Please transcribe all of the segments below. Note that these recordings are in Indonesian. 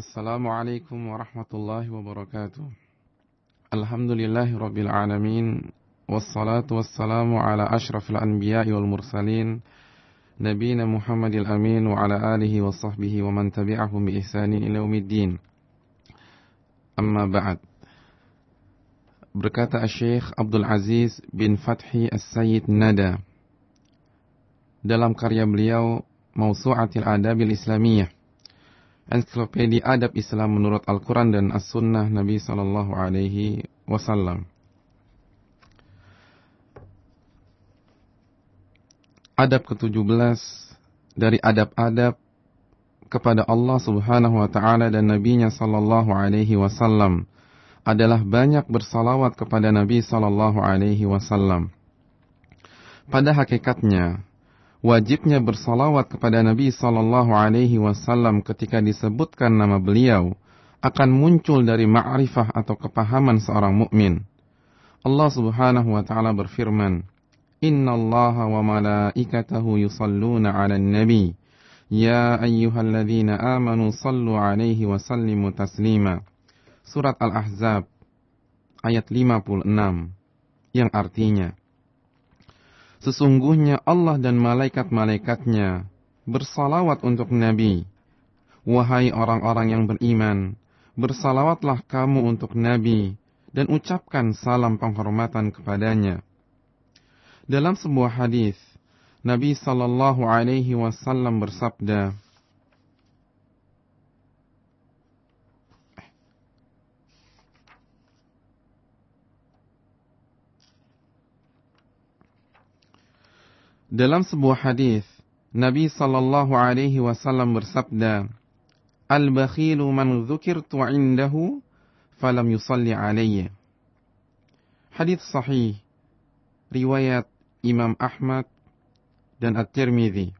Assalamualaikum warahmatullahi wabarakatuh. Alhamdulillahi rabbil alamin. Wassalatu wassalamu ala ashrafil anbiya'i wal mursalin. Nabiina Muhammadil amin wa ala alihi wa sahbihi wa man tabi'ahum bi ihsanin ila yaumiddin. Amma ba'd. Berkata Syekh Abdul Aziz bin Fathi As-Sayyid Nada dalam karya beliau Mausu'atil Adabil Islamiyah ensiklopedia adab Islam menurut Al-Quran dan As-Sunnah Nabi Sallallahu Alaihi Wasallam. Adab ke-17 dari adab-adab kepada Allah Subhanahu wa taala dan nabinya sallallahu alaihi wasallam adalah banyak bersalawat kepada Nabi sallallahu alaihi wasallam. Pada hakikatnya, wajibnya bersalawat kepada Nabi Sallallahu Alaihi Wasallam ketika disebutkan nama beliau akan muncul dari ma'rifah atau kepahaman seorang mukmin. Allah Subhanahu wa taala berfirman, "Inna Allah wa malaikatahu yusalluna 'alan nabi, ya ayyuhalladzina amanu sallu 'alaihi wa sallimu taslima." Surat Al-Ahzab ayat 56 yang artinya Sesungguhnya Allah dan malaikat-malaikatnya bersalawat untuk Nabi. Wahai orang-orang yang beriman, bersalawatlah kamu untuk Nabi dan ucapkan salam penghormatan kepadanya. Dalam sebuah hadis, Nabi sallallahu alaihi wasallam bersabda, Dalam sebuah hadis, Nabi sallallahu alaihi wasallam bersabda, "Al-bakhilu man dzukirtu 'indahu falam yusalli alayya." Hadis sahih riwayat Imam Ahmad dan At-Tirmidzi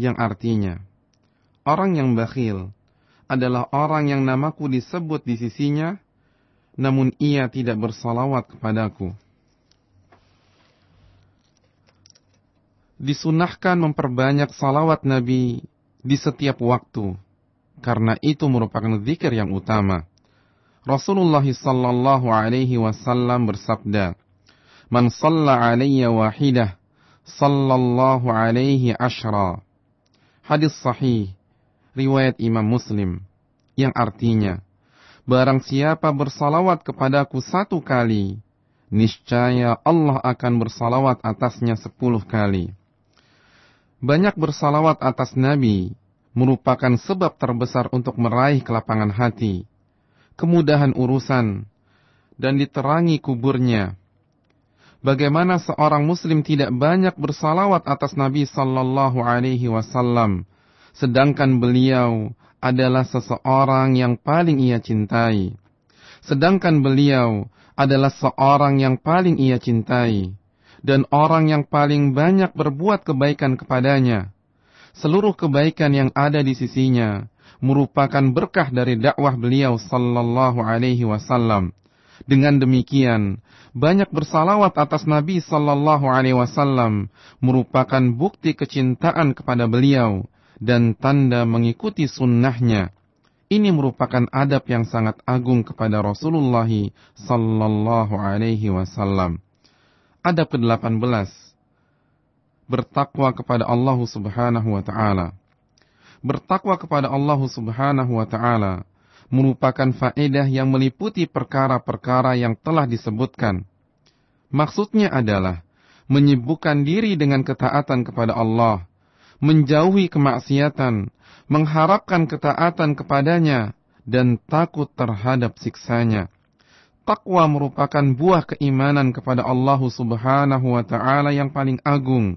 yang artinya orang yang bakhil adalah orang yang namaku disebut di sisinya namun ia tidak bersalawat kepadaku. Disunahkan memperbanyak salawat Nabi di setiap waktu, karena itu merupakan zikir yang utama. Rasulullah sallallahu alaihi wasallam bersabda, "Man shalla alayya wahidah, sallallahu alaihi ashra." Hadis sahih riwayat Imam Muslim yang artinya, barang siapa bersalawat kepadaku satu kali, niscaya Allah akan bersalawat atasnya sepuluh kali banyak bersalawat atas Nabi merupakan sebab terbesar untuk meraih kelapangan hati, kemudahan urusan, dan diterangi kuburnya. Bagaimana seorang muslim tidak banyak bersalawat atas Nabi sallallahu alaihi wasallam sedangkan beliau adalah seseorang yang paling ia cintai. Sedangkan beliau adalah seorang yang paling ia cintai dan orang yang paling banyak berbuat kebaikan kepadanya. Seluruh kebaikan yang ada di sisinya merupakan berkah dari dakwah beliau sallallahu alaihi wasallam. Dengan demikian, banyak bersalawat atas Nabi sallallahu alaihi wasallam merupakan bukti kecintaan kepada beliau dan tanda mengikuti sunnahnya. Ini merupakan adab yang sangat agung kepada Rasulullah sallallahu alaihi wasallam. Adab ke-18 Bertakwa kepada Allah subhanahu wa ta'ala. Bertakwa kepada Allah subhanahu wa ta'ala merupakan faedah yang meliputi perkara-perkara yang telah disebutkan. Maksudnya adalah menyibukkan diri dengan ketaatan kepada Allah, menjauhi kemaksiatan, mengharapkan ketaatan kepadanya, dan takut terhadap siksanya takwa merupakan buah keimanan kepada Allah Subhanahu wa taala yang paling agung.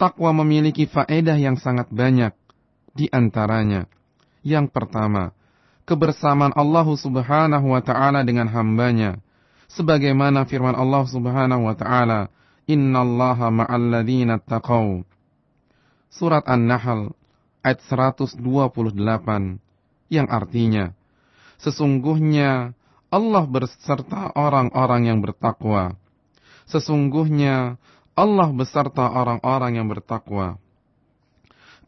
Takwa memiliki faedah yang sangat banyak. Di antaranya, yang pertama, kebersamaan Allah Subhanahu wa taala dengan hambanya. Sebagaimana firman Allah Subhanahu wa taala, "Innallaha ma'al ladzina taqaw." Surat An-Nahl ayat 128 yang artinya sesungguhnya Allah berserta orang-orang yang bertakwa. Sesungguhnya Allah beserta orang-orang yang bertakwa.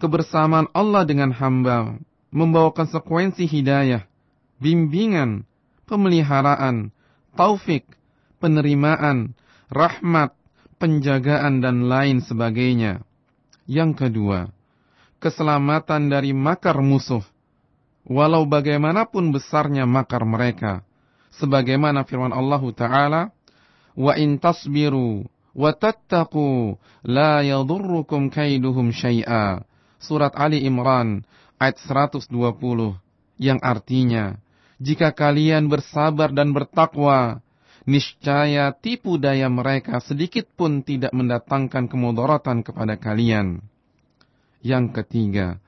Kebersamaan Allah dengan hamba membawa konsekuensi hidayah, bimbingan, pemeliharaan, taufik, penerimaan, rahmat, penjagaan dan lain sebagainya. Yang kedua, keselamatan dari makar musuh. Walau bagaimanapun besarnya makar mereka. Sebagaimana firman Allah Ta'ala, Wa in tasbiru wa tattaqu la yadurrukum kaiduhum syai'a. Surat Ali Imran ayat 120 yang artinya jika kalian bersabar dan bertakwa niscaya tipu daya mereka sedikit pun tidak mendatangkan kemudaratan kepada kalian. Yang ketiga,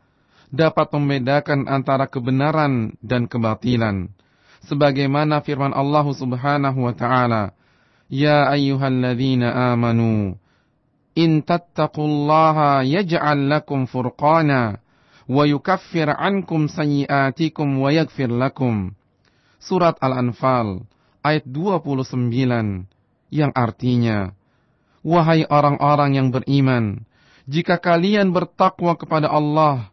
dapat membedakan antara kebenaran dan kebatilan. Sebagaimana firman Allah Subhanahu wa taala, "Ya ayyuhalladzina amanu, in tattaqullaha yaj'al lakum furqana wa yukaffir ankum sayyi'atikum wa yaghfir lakum." Surat Al-Anfal ayat 29 yang artinya Wahai orang-orang yang beriman, jika kalian bertakwa kepada Allah,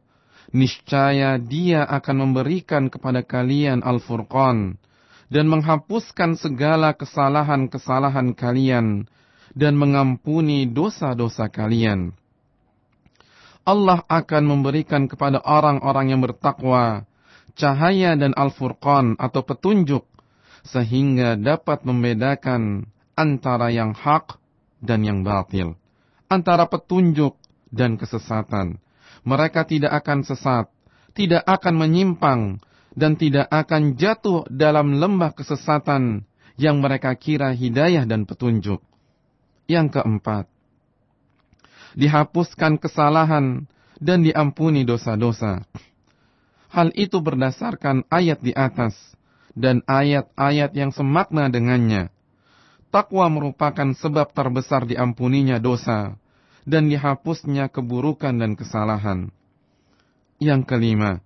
niscaya Dia akan memberikan kepada kalian Al-Furqan dan menghapuskan segala kesalahan-kesalahan kalian dan mengampuni dosa-dosa kalian. Allah akan memberikan kepada orang-orang yang bertakwa cahaya dan Al-Furqan atau petunjuk sehingga dapat membedakan antara yang hak dan yang batil, antara petunjuk dan kesesatan. Mereka tidak akan sesat, tidak akan menyimpang, dan tidak akan jatuh dalam lembah kesesatan yang mereka kira hidayah dan petunjuk. Yang keempat, dihapuskan kesalahan dan diampuni dosa-dosa. Hal itu berdasarkan ayat di atas dan ayat-ayat yang semakna dengannya. Takwa merupakan sebab terbesar diampuninya dosa dan dihapusnya keburukan dan kesalahan. Yang kelima,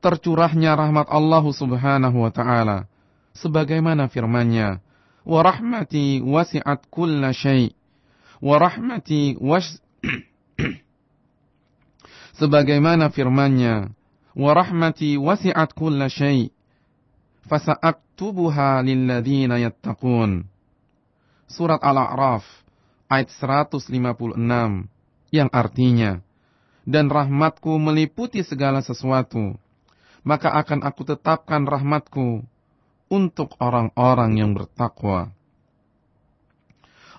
tercurahnya rahmat Allah Subhanahu wa taala sebagaimana firman-Nya, "Wa rahmati wasi'at kulla syai' wa rahmati was sebagaimana firman-Nya, wa rahmati wasi'at kulla syai' fasa'aktubuha lilladzina yattaqun. Surat Al-A'raf ayat 156 yang artinya dan rahmatku meliputi segala sesuatu maka akan aku tetapkan rahmatku untuk orang-orang yang bertakwa.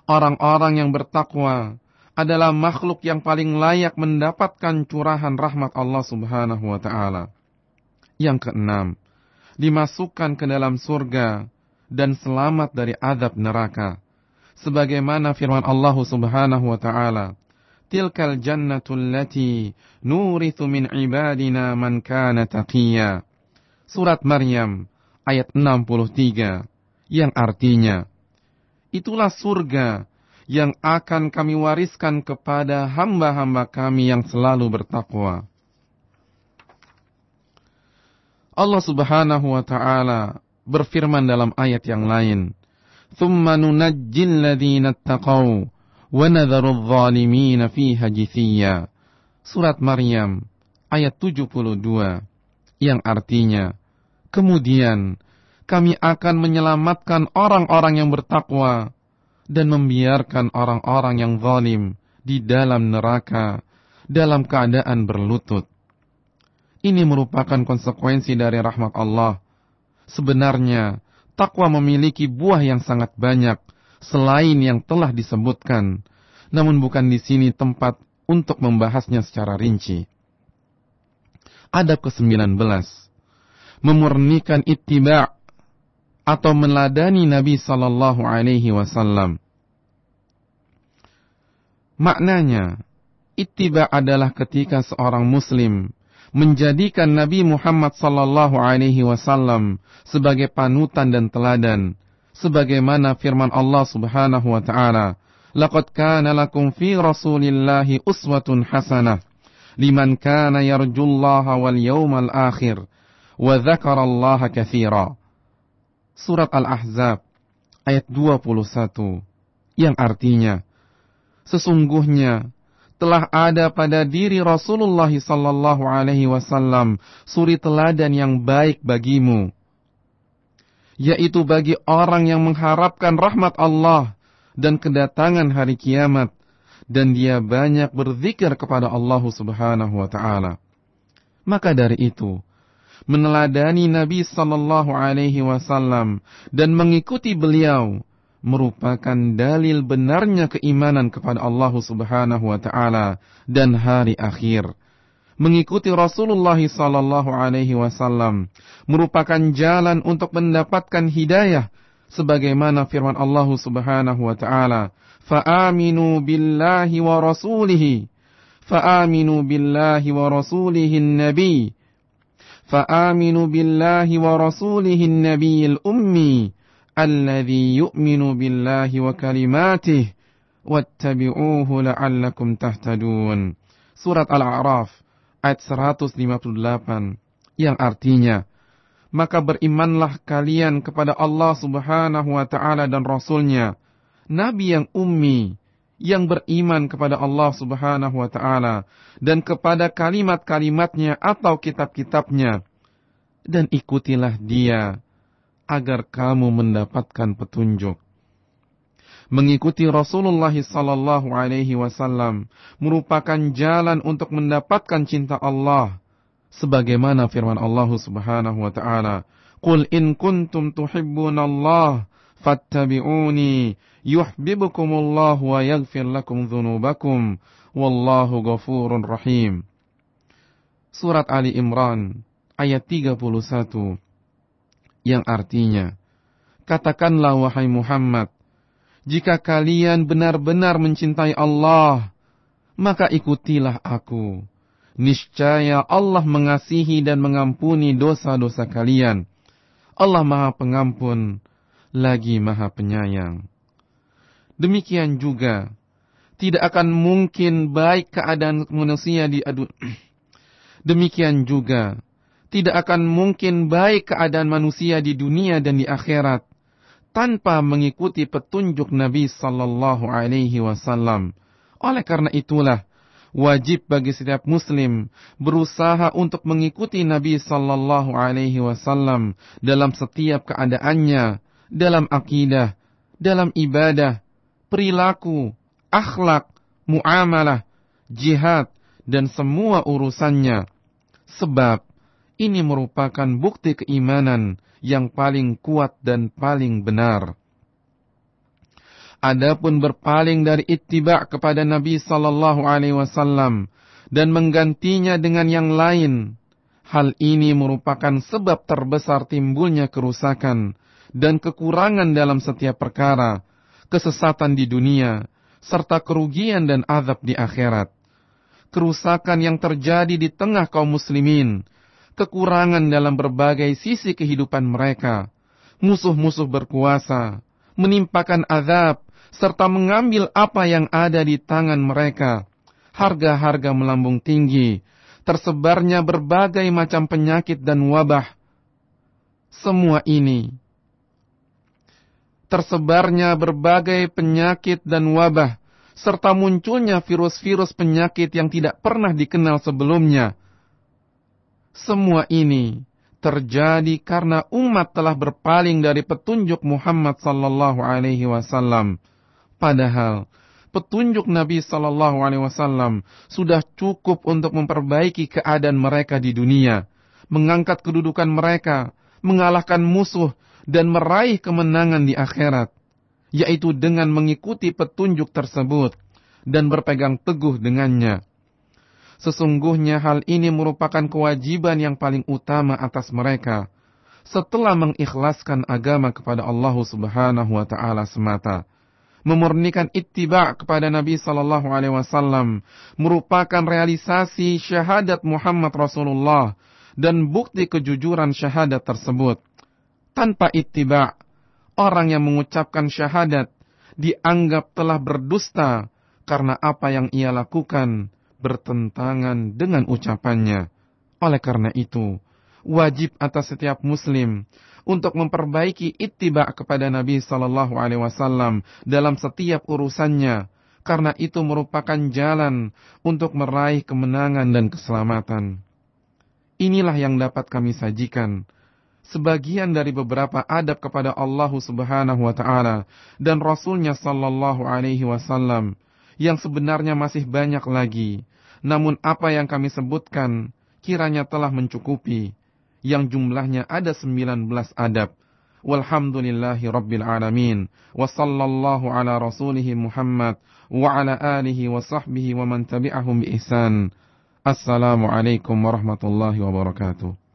Orang-orang yang bertakwa adalah makhluk yang paling layak mendapatkan curahan rahmat Allah Subhanahu wa taala. Yang keenam, dimasukkan ke dalam surga dan selamat dari azab neraka. Sebagaimana firman Allah Subhanahu wa taala, "Tilkal jannatul lati nurithu min ibadina man kana taqiyya." Surat Maryam ayat 63 yang artinya Itulah surga yang akan kami wariskan kepada hamba-hamba kami yang selalu bertakwa. Allah Subhanahu wa taala berfirman dalam ayat yang lain, "Tsumma nunajjil ladzina taqaw wa nadharu adh-dhalimin fiha jithiya." Surat Maryam ayat 72 yang artinya, "Kemudian kami akan menyelamatkan orang-orang yang bertakwa dan membiarkan orang-orang yang zalim di dalam neraka dalam keadaan berlutut. Ini merupakan konsekuensi dari rahmat Allah. Sebenarnya, takwa memiliki buah yang sangat banyak selain yang telah disebutkan, namun bukan di sini tempat untuk membahasnya secara rinci. Adab ke-19 memurnikan ittiba' atau meladani Nabi sallallahu alaihi wasallam. Maknanya, ittiba adalah ketika seorang muslim menjadikan Nabi Muhammad sallallahu alaihi wasallam sebagai panutan dan teladan sebagaimana firman Allah Subhanahu wa taala laqad kana lakum fi rasulillahi uswatun hasanah liman kana yarjullaha wal yawmal akhir wa dzakarallaha katsira. Surat Al-Ahzab ayat 21 yang artinya sesungguhnya telah ada pada diri Rasulullah sallallahu alaihi wasallam suri teladan yang baik bagimu yaitu bagi orang yang mengharapkan rahmat Allah dan kedatangan hari kiamat dan dia banyak berzikir kepada Allah Subhanahu wa taala. Maka dari itu meneladani Nabi sallallahu alaihi wasallam dan mengikuti beliau merupakan dalil benarnya keimanan kepada Allah Subhanahu wa taala dan hari akhir. Mengikuti Rasulullah sallallahu alaihi wasallam merupakan jalan untuk mendapatkan hidayah sebagaimana firman Allah Subhanahu wa taala, "Fa'aminu billahi wa rasulihi." Fa'aminu billahi wa rasulihi nabi Fa'aminu billahi wa rasulihi alladhi yu'minu billahi wa kalimatihi wattabi'uhu la'allakum tahtadun. Surat Al-A'raf ayat 158 yang artinya maka berimanlah kalian kepada Allah Subhanahu wa taala dan rasulnya nabi yang ummi yang beriman kepada Allah Subhanahu wa taala dan kepada kalimat-kalimatnya atau kitab-kitabnya dan ikutilah dia agar kamu mendapatkan petunjuk. Mengikuti Rasulullah sallallahu alaihi wasallam merupakan jalan untuk mendapatkan cinta Allah sebagaimana firman Allah Subhanahu wa taala, "Qul in kuntum Allah, fattabi'uni yuhibbukumullah wa yaghfir lakum dzunubakum wallahu ghafurur rahim." Surat Ali Imran ayat 31 yang artinya, Katakanlah wahai Muhammad, jika kalian benar-benar mencintai Allah, maka ikutilah aku. Niscaya Allah mengasihi dan mengampuni dosa-dosa kalian. Allah maha pengampun, lagi maha penyayang. Demikian juga, tidak akan mungkin baik keadaan manusia di adu. Demikian juga, tidak akan mungkin baik keadaan manusia di dunia dan di akhirat tanpa mengikuti petunjuk Nabi sallallahu alaihi wasallam. Oleh karena itulah wajib bagi setiap muslim berusaha untuk mengikuti Nabi sallallahu alaihi wasallam dalam setiap keadaannya, dalam akidah, dalam ibadah, perilaku, akhlak, muamalah, jihad dan semua urusannya. Sebab ini merupakan bukti keimanan yang paling kuat dan paling benar. Adapun berpaling dari ittiba kepada Nabi sallallahu alaihi wasallam dan menggantinya dengan yang lain, hal ini merupakan sebab terbesar timbulnya kerusakan dan kekurangan dalam setiap perkara, kesesatan di dunia, serta kerugian dan azab di akhirat. Kerusakan yang terjadi di tengah kaum muslimin kekurangan dalam berbagai sisi kehidupan mereka. Musuh-musuh berkuasa, menimpakan azab, serta mengambil apa yang ada di tangan mereka. Harga-harga melambung tinggi, tersebarnya berbagai macam penyakit dan wabah. Semua ini tersebarnya berbagai penyakit dan wabah, serta munculnya virus-virus penyakit yang tidak pernah dikenal sebelumnya, semua ini terjadi karena umat telah berpaling dari petunjuk Muhammad sallallahu alaihi wasallam. Padahal petunjuk Nabi sallallahu alaihi wasallam sudah cukup untuk memperbaiki keadaan mereka di dunia, mengangkat kedudukan mereka, mengalahkan musuh dan meraih kemenangan di akhirat, yaitu dengan mengikuti petunjuk tersebut dan berpegang teguh dengannya. Sesungguhnya hal ini merupakan kewajiban yang paling utama atas mereka setelah mengikhlaskan agama kepada Allah Subhanahu wa taala semata. Memurnikan ittiba kepada Nabi sallallahu alaihi wasallam merupakan realisasi syahadat Muhammad Rasulullah dan bukti kejujuran syahadat tersebut. Tanpa ittiba, orang yang mengucapkan syahadat dianggap telah berdusta karena apa yang ia lakukan bertentangan dengan ucapannya. Oleh karena itu, wajib atas setiap muslim untuk memperbaiki ittiba kepada Nabi sallallahu alaihi wasallam dalam setiap urusannya, karena itu merupakan jalan untuk meraih kemenangan dan keselamatan. Inilah yang dapat kami sajikan. Sebagian dari beberapa adab kepada Allah Subhanahu wa taala dan Rasulnya sallallahu alaihi wasallam yang sebenarnya masih banyak lagi. Namun apa yang kami sebutkan kiranya telah mencukupi yang jumlahnya ada 19 adab Walhamdulillahi Rabbil Alamin. Wa sallallahu ala rasulihi Muhammad wa ala alihi wa sahbihi wa man tabi'ahum bi ihsan. Assalamualaikum warahmatullahi wabarakatuh.